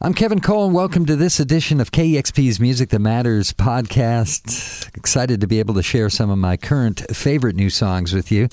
I'm Kevin Cole, and welcome to this edition of KEXP's Music That Matters podcast. Excited to be able to share some of my current favorite new songs with you,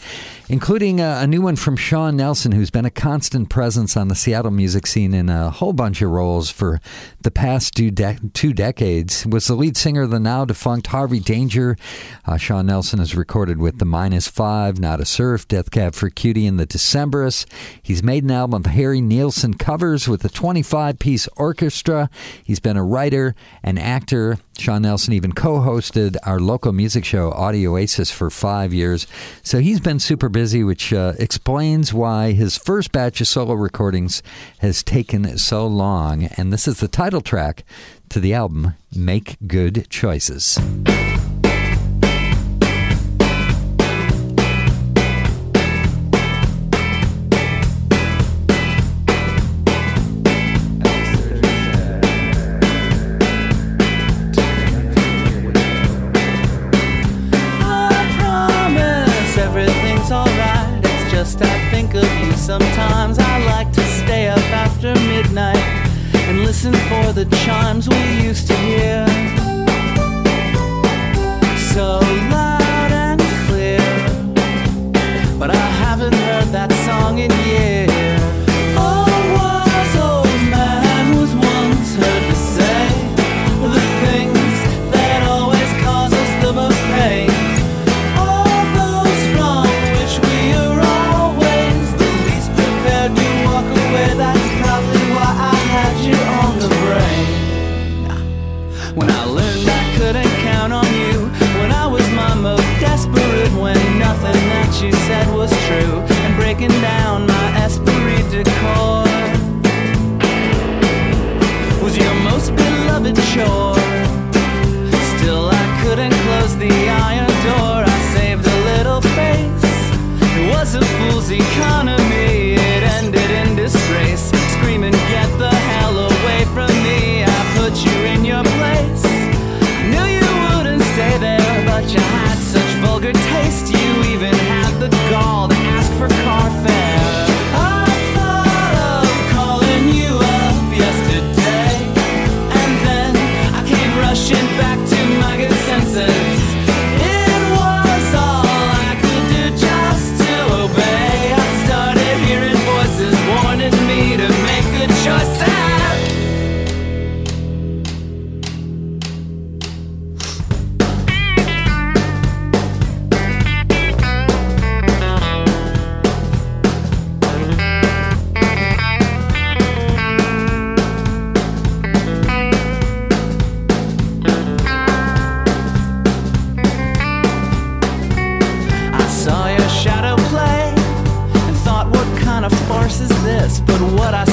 including a, a new one from Sean Nelson, who's been a constant presence on the Seattle music scene in a whole bunch of roles for the past two, de- two decades. Was the lead singer of the now defunct Harvey Danger. Uh, Sean Nelson has recorded with the Minus Five, Nada Surf, Death Cab for Cutie, and the Decemberists. He's made an album of Harry Nilsson covers with a 25 piece orchestra. He's been a writer, an actor. Sean Nelson even co hosted our local music show, Audio Oasis, for five years. So he's been super busy, which uh, explains why his first batch of solo recordings has taken so long. And this is the title track to the album, Make Good Choices.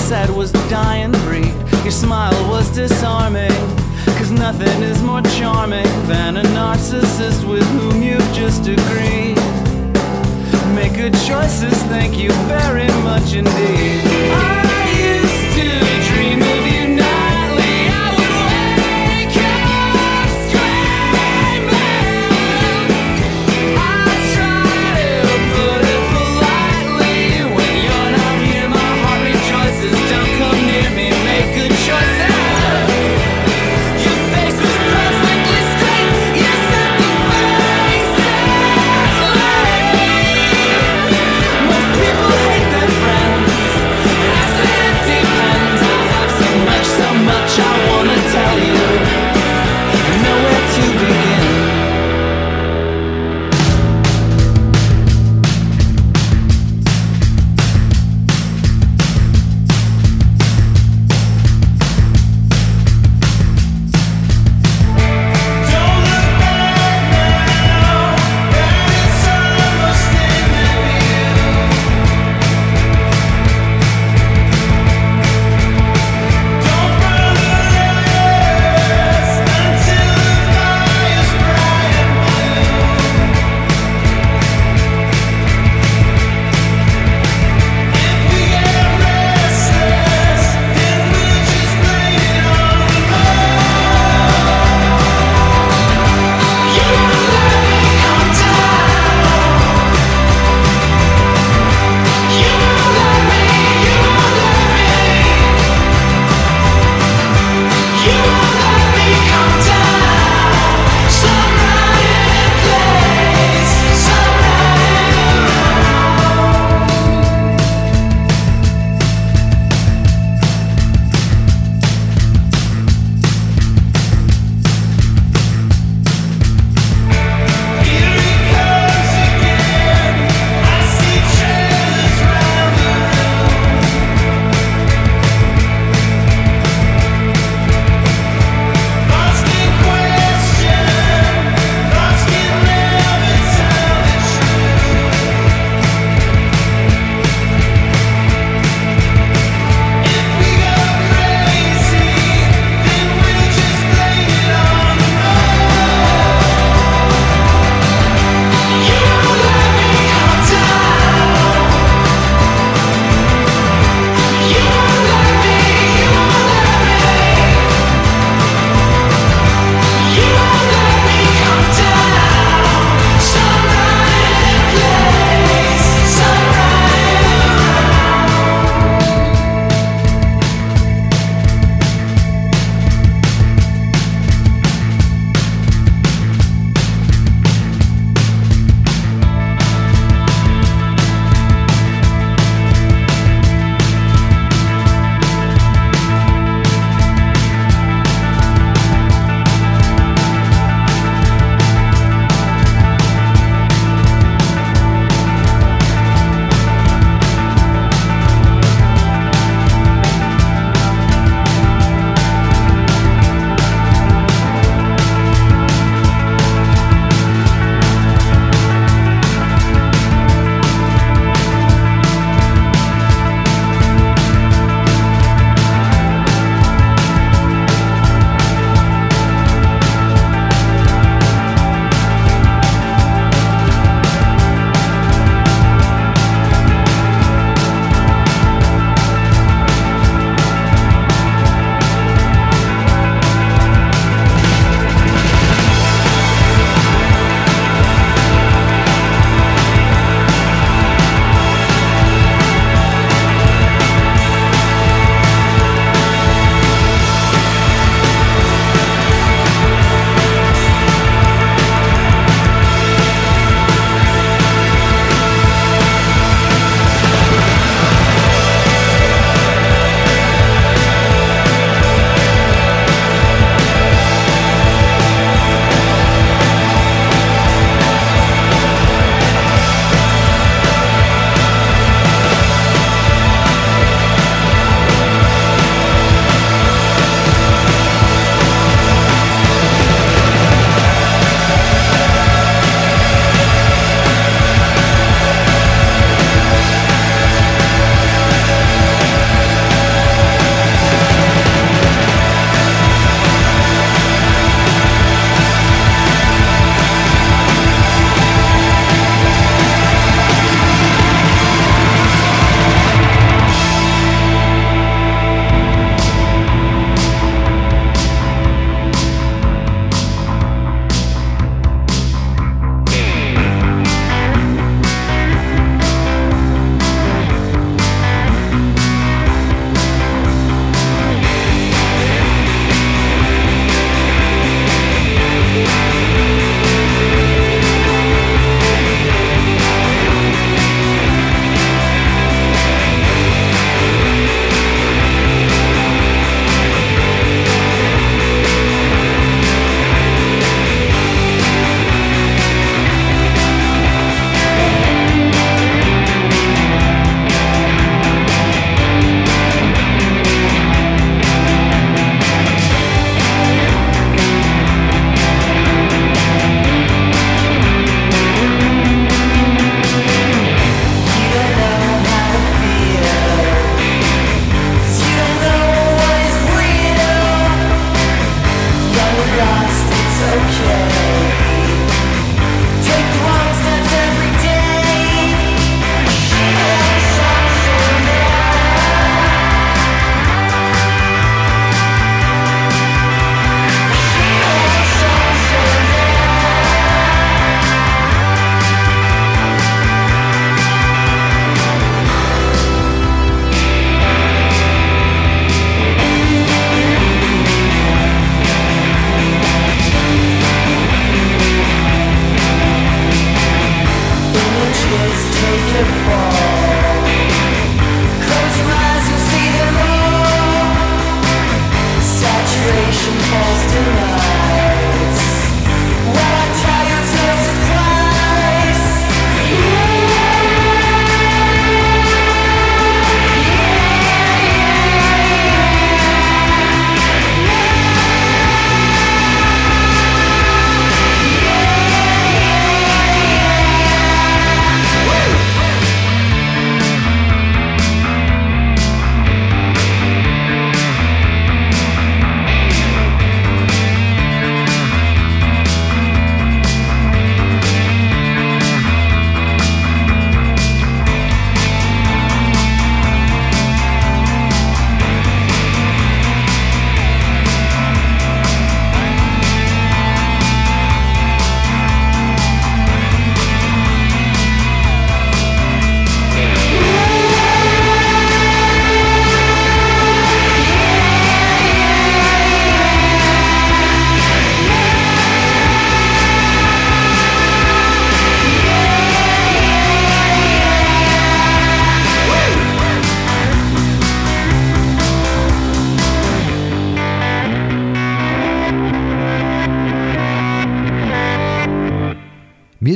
Said was dying breed. Your smile was disarming, cause nothing is more charming than a narcissist with whom you've just agreed. Make good choices, thank you very much indeed. I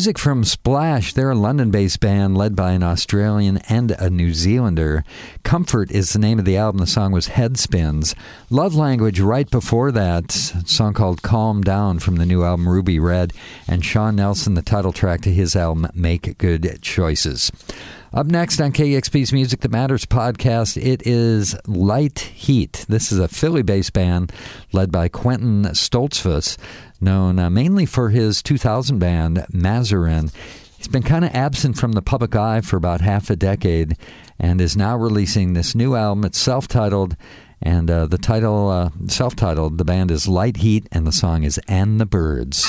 Music from SPLASHH, they're a London based band led by an Australian and a New Zealander. Comfort is the name of the album. The song was Headspins. Love Language right before that, song called Calm Down from the new album Ruby Red, and Sean Nelson, the title track to his album Make Good Choices. Up next on KEXP's Music That Matters podcast, it is Light Heat. This is a Philly based band led by Quentin Stoltzfus, known uh, mainly for his 2000 band Mazarin. He's been kind of absent from the public eye for about half a decade and is now releasing this new album. It's self titled, and uh, the title, uh, self titled, the band is Light Heat, and the song is And the Birds.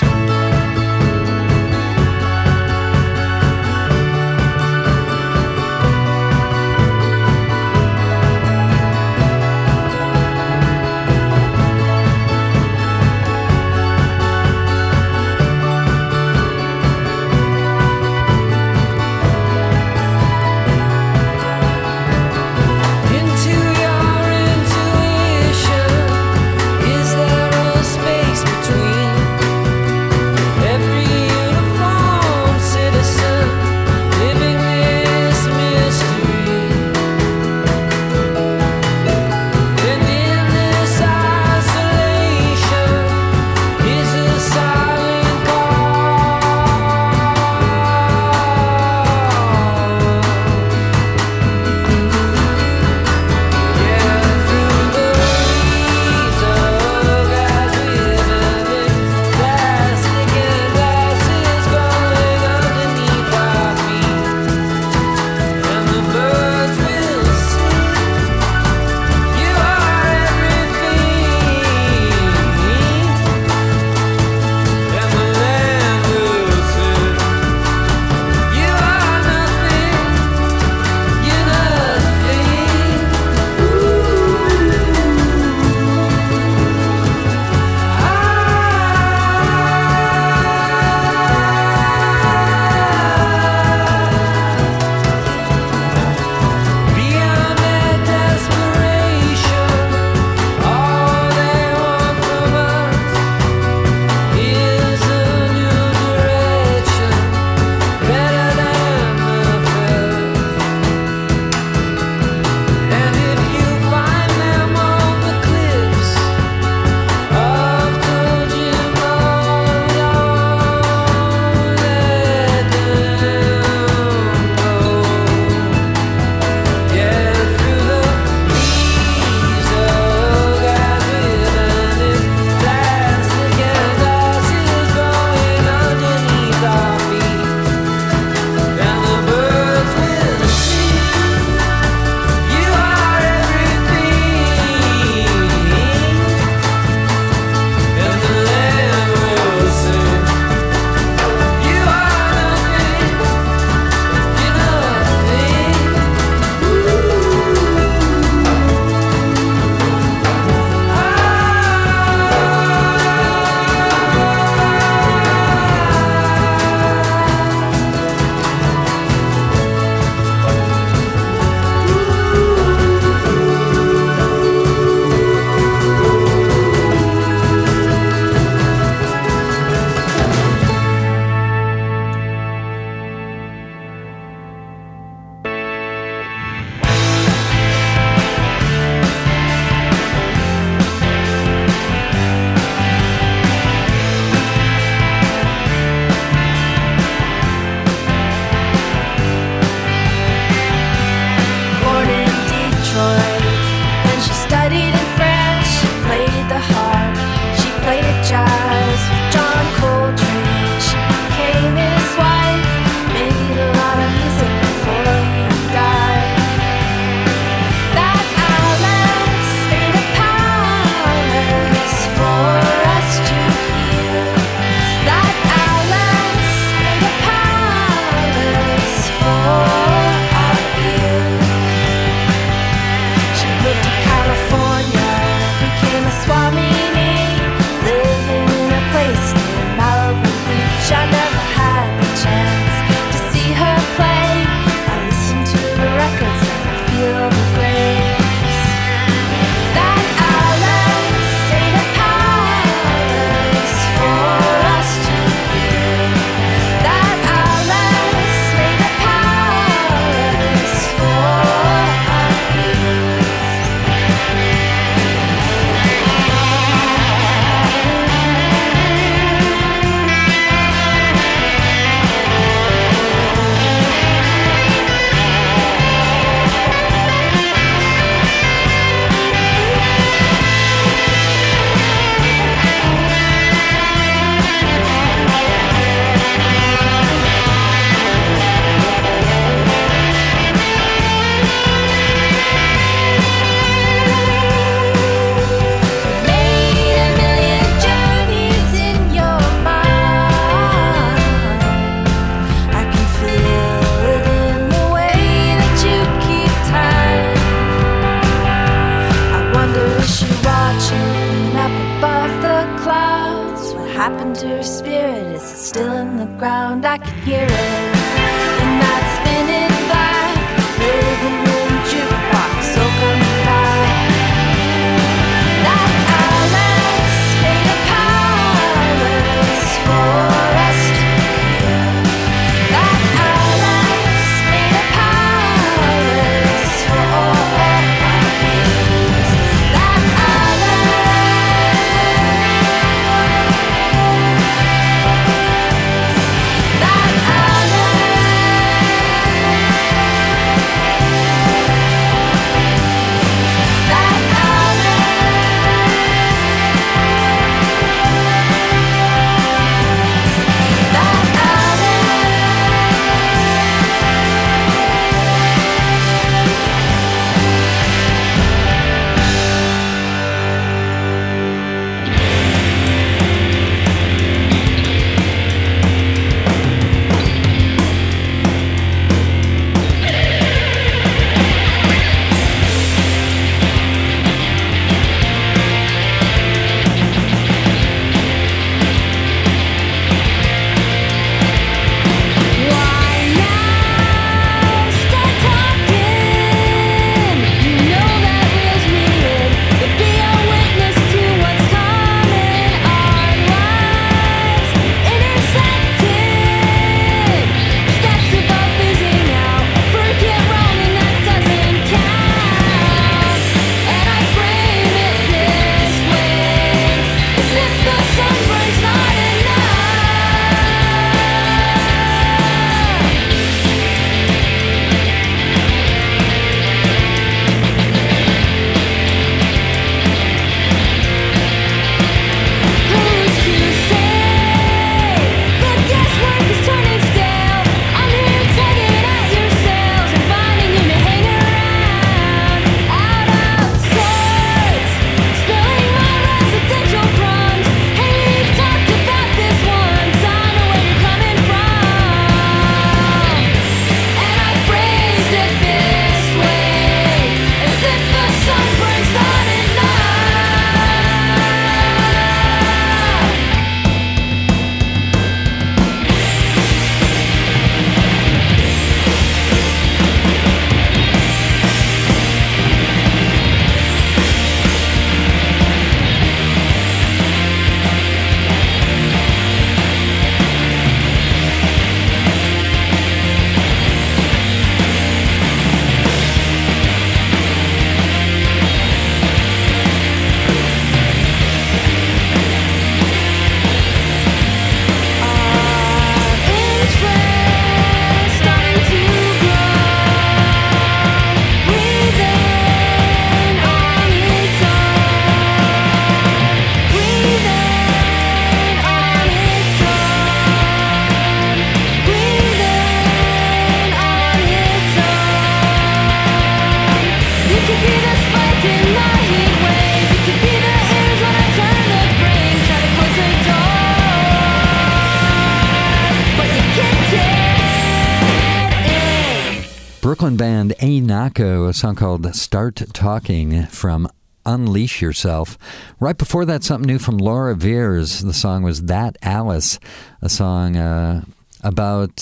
A song called Start Talking from Unleash Yourself. Right before that, something new from Laura Veirs. The song was That Alice, a song uh, about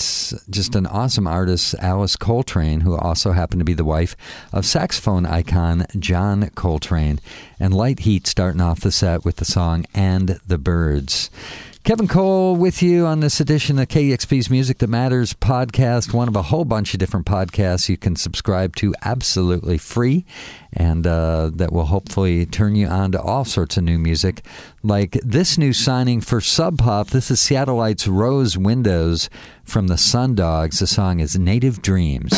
just an awesome artist, Alice Coltrane, who also happened to be the wife of saxophone icon John Coltrane. And Light Heat starting off the set with the song And the Birds. Kevin Cole with you on this edition of KEXP's Music That Matters podcast, one of a whole bunch of different podcasts you can subscribe to absolutely free and uh, that will hopefully turn you on to all sorts of new music. Like this new signing for Sub Pop. This is Seattleites Rose Windows from the Sun Dogs. The song is Native Dreams.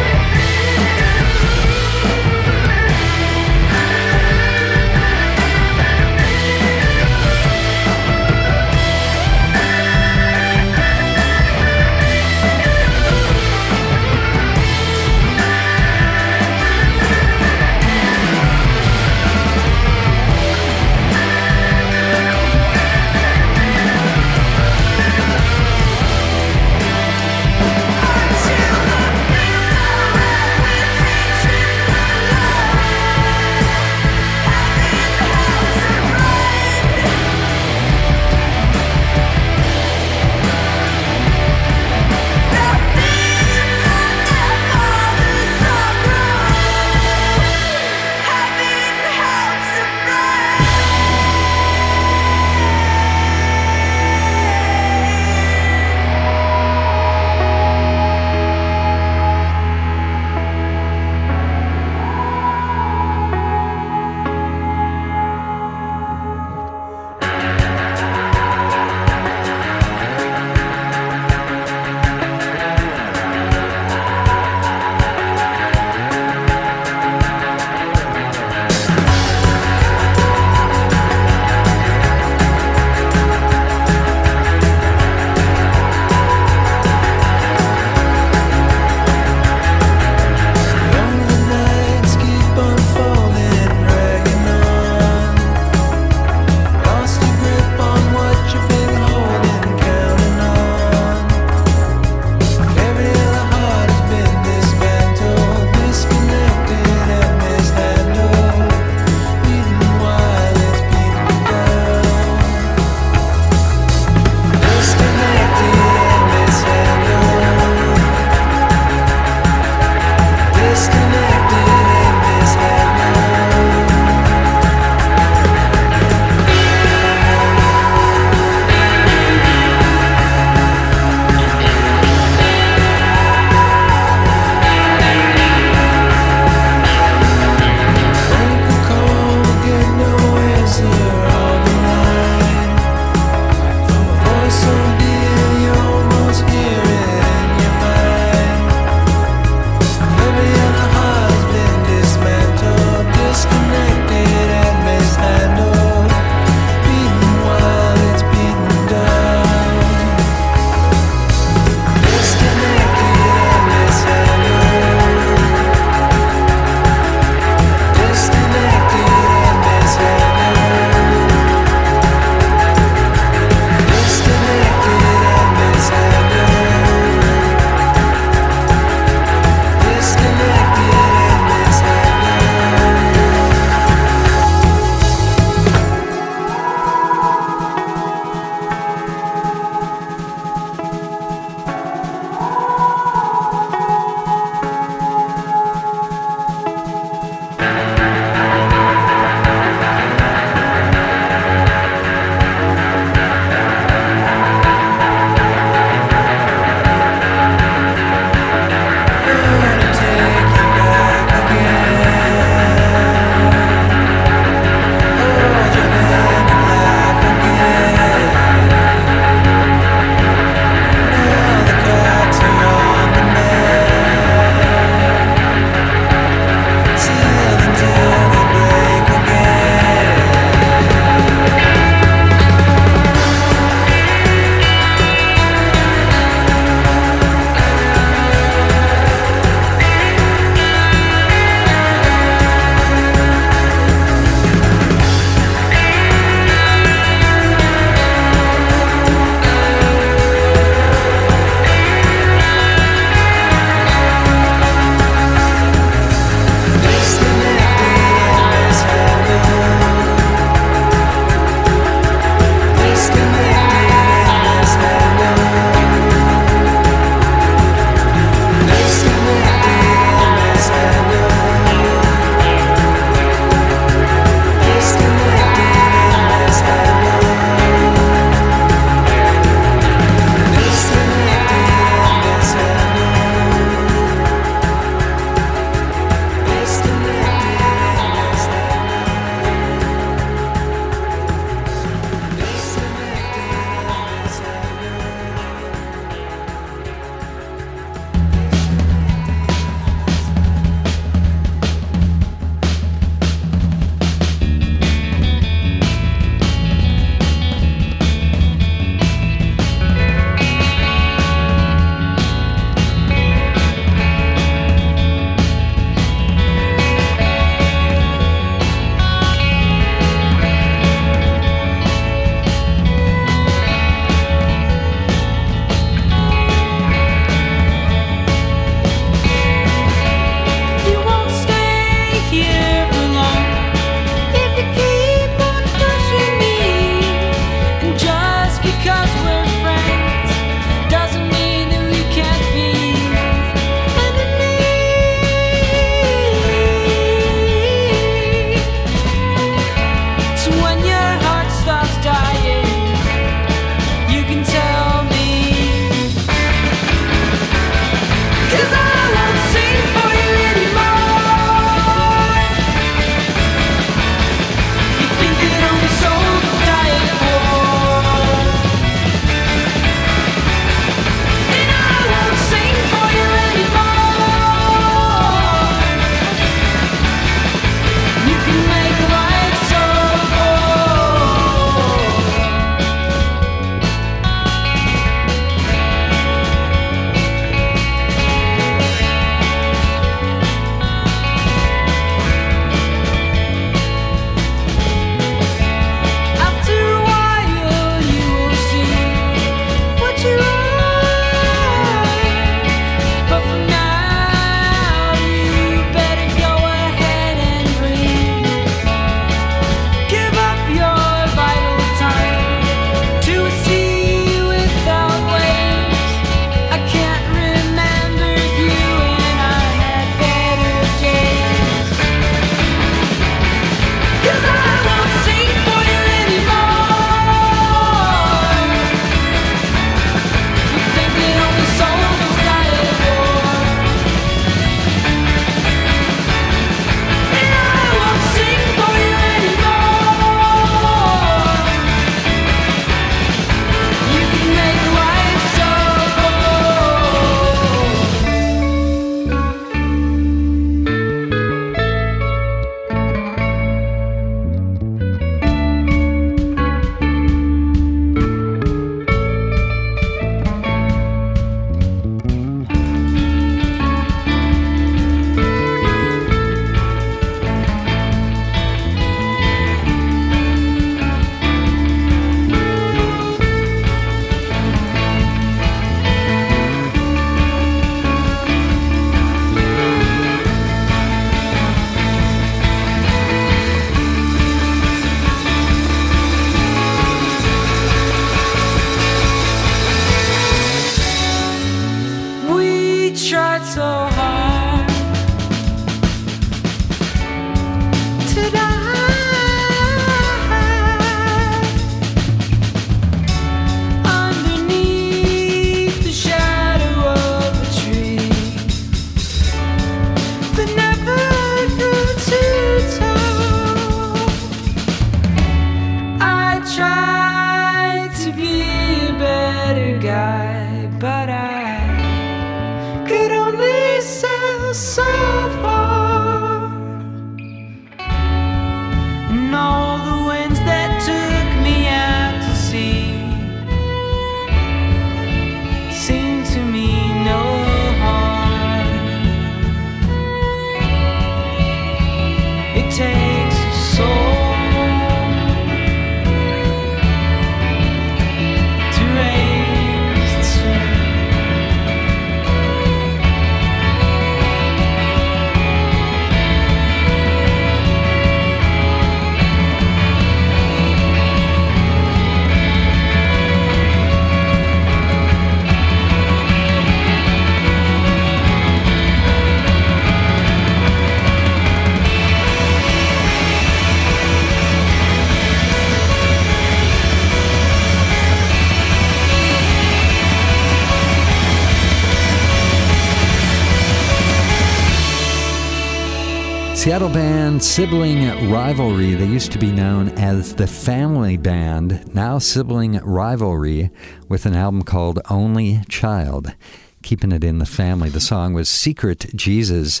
Seattle band Sibling Rivalry. They used to be known as the Family Band, now Sibling Rivalry, with an album called Only Child. Keeping it in the family. The song was Secret Jesus.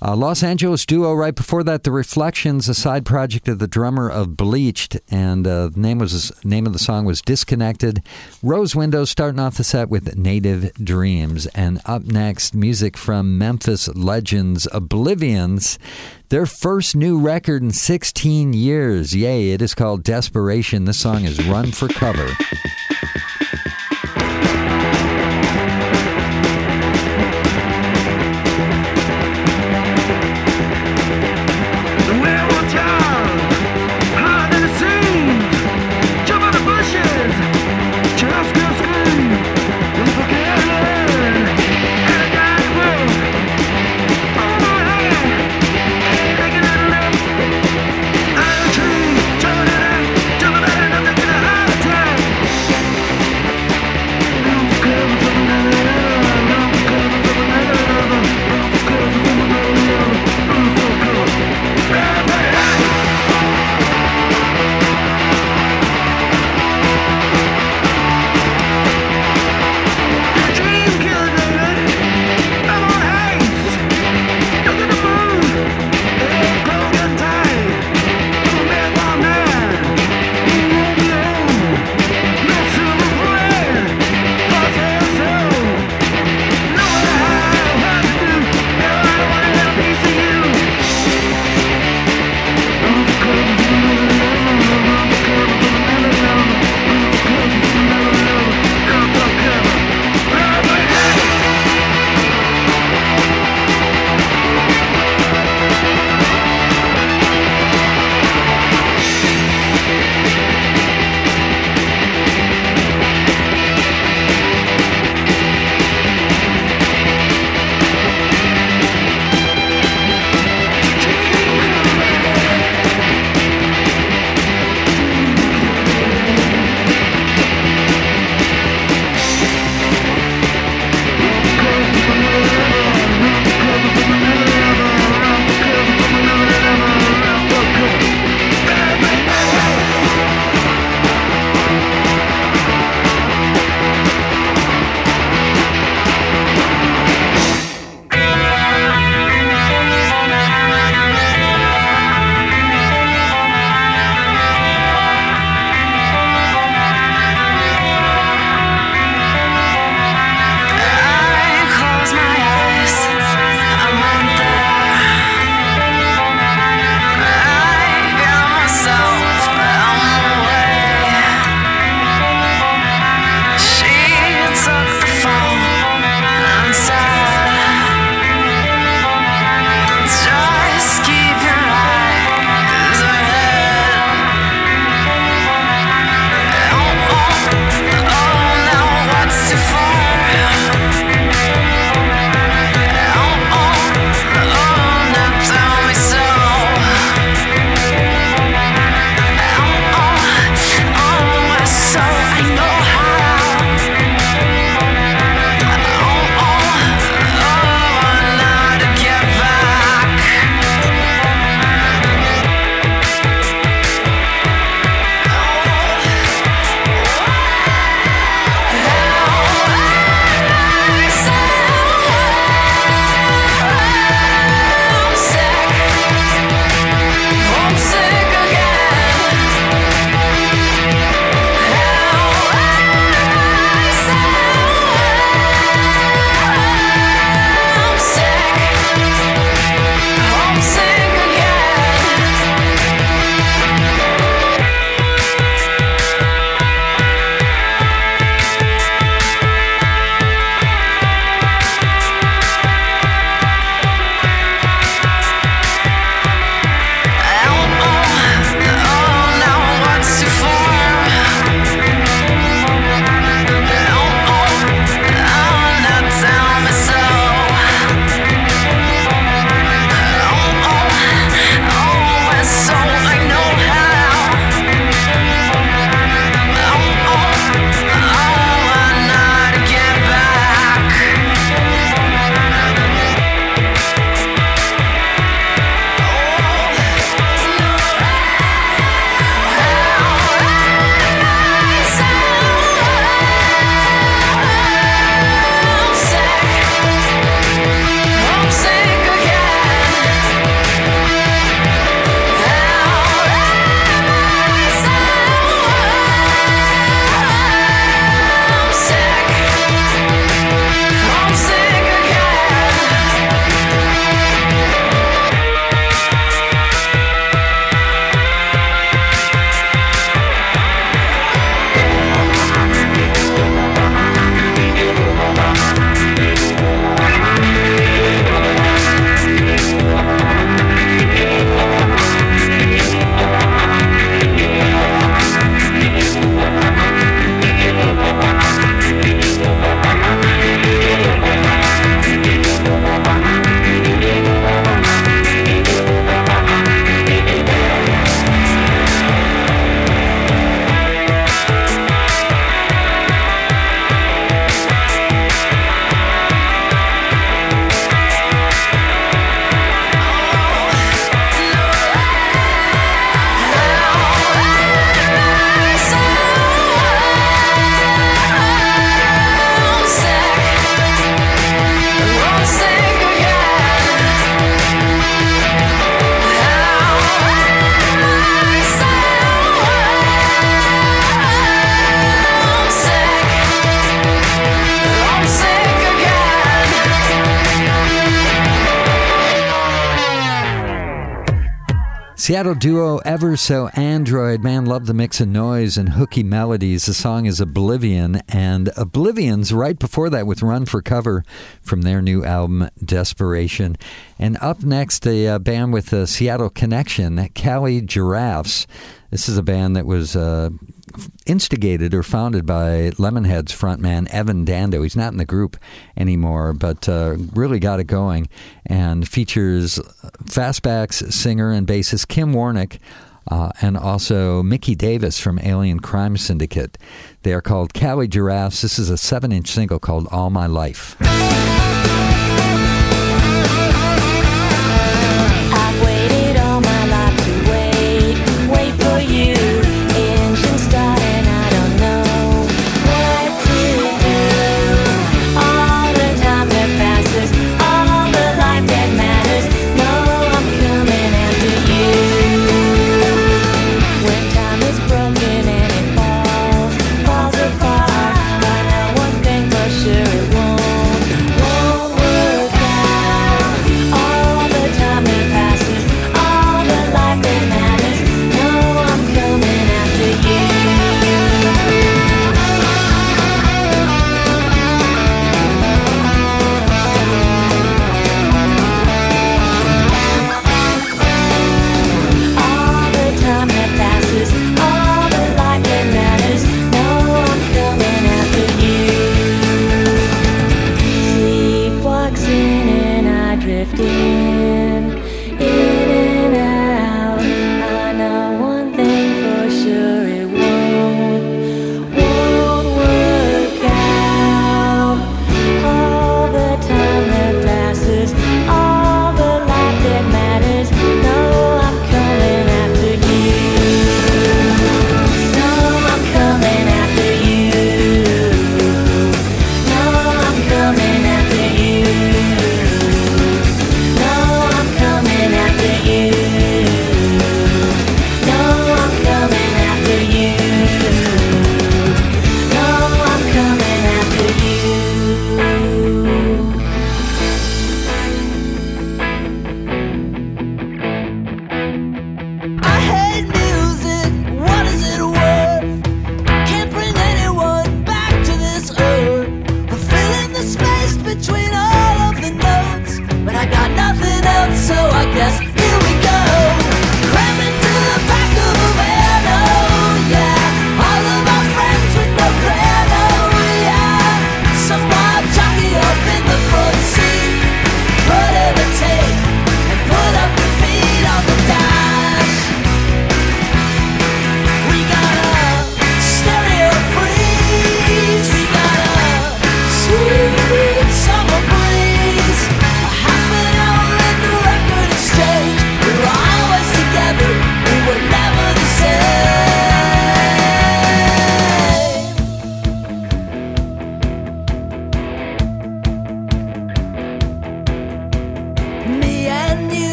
Uh, Los Angeles duo right before that, The Reflections, a side project of the drummer of Bleached, and uh, the name was name of the song was Disconnected. Rose Windows starting off the set with Native Dreams, and up next, music from Memphis legends Oblivians. Their first new record in 16 years. Yay! It is called Desperation. This song is Run for Cover. Seattle duo Ever So Android. Man, love the mix of noise and hooky melodies. The song is Oblivion, and Oblivians right before that with Run for Cover from their new album Desperation. And up next, a uh, band with a Seattle connection, Cali Giraffes. This is a band that was uh, instigated or founded by Lemonhead's frontman Evan Dando. He's not in the group anymore, but uh, really got it going and features Fastbacks singer and bassist Kim Warnick. Uh, and also Mickey Davis from Alien Crime Syndicate. They are called Cali Giraffes. This is a seven inch single called All My Life.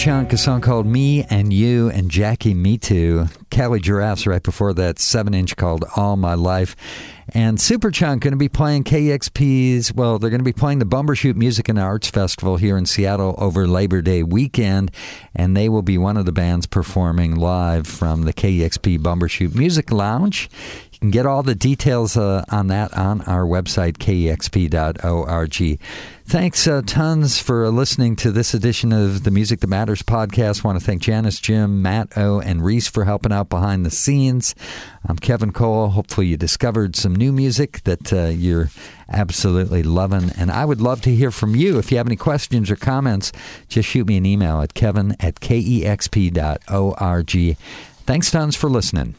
Superchunk, a song called Me and You and Jackie Mittoo. Cali Giraffes right before that, seven inch called All My Life. And Superchunk going to be playing KEXP's, well, they're going to be playing the Bumbershoot Music and Arts Festival here in Seattle over Labor Day weekend. And they will be one of the bands performing live from the KXP Bumbershoot Music Lounge. You can get all the details uh, on that on our website, kexp.org. Thanks uh, tons for listening to this edition of the Music That Matters podcast. want to thank Janice, Jim, Matt O, and Reese for helping out behind the scenes. I'm Kevin Cole. Hopefully, you discovered some new music that uh, you're absolutely loving. And I would love to hear from you. If you have any questions or comments, just shoot me an email at kevin at kexp.org. Thanks tons for listening.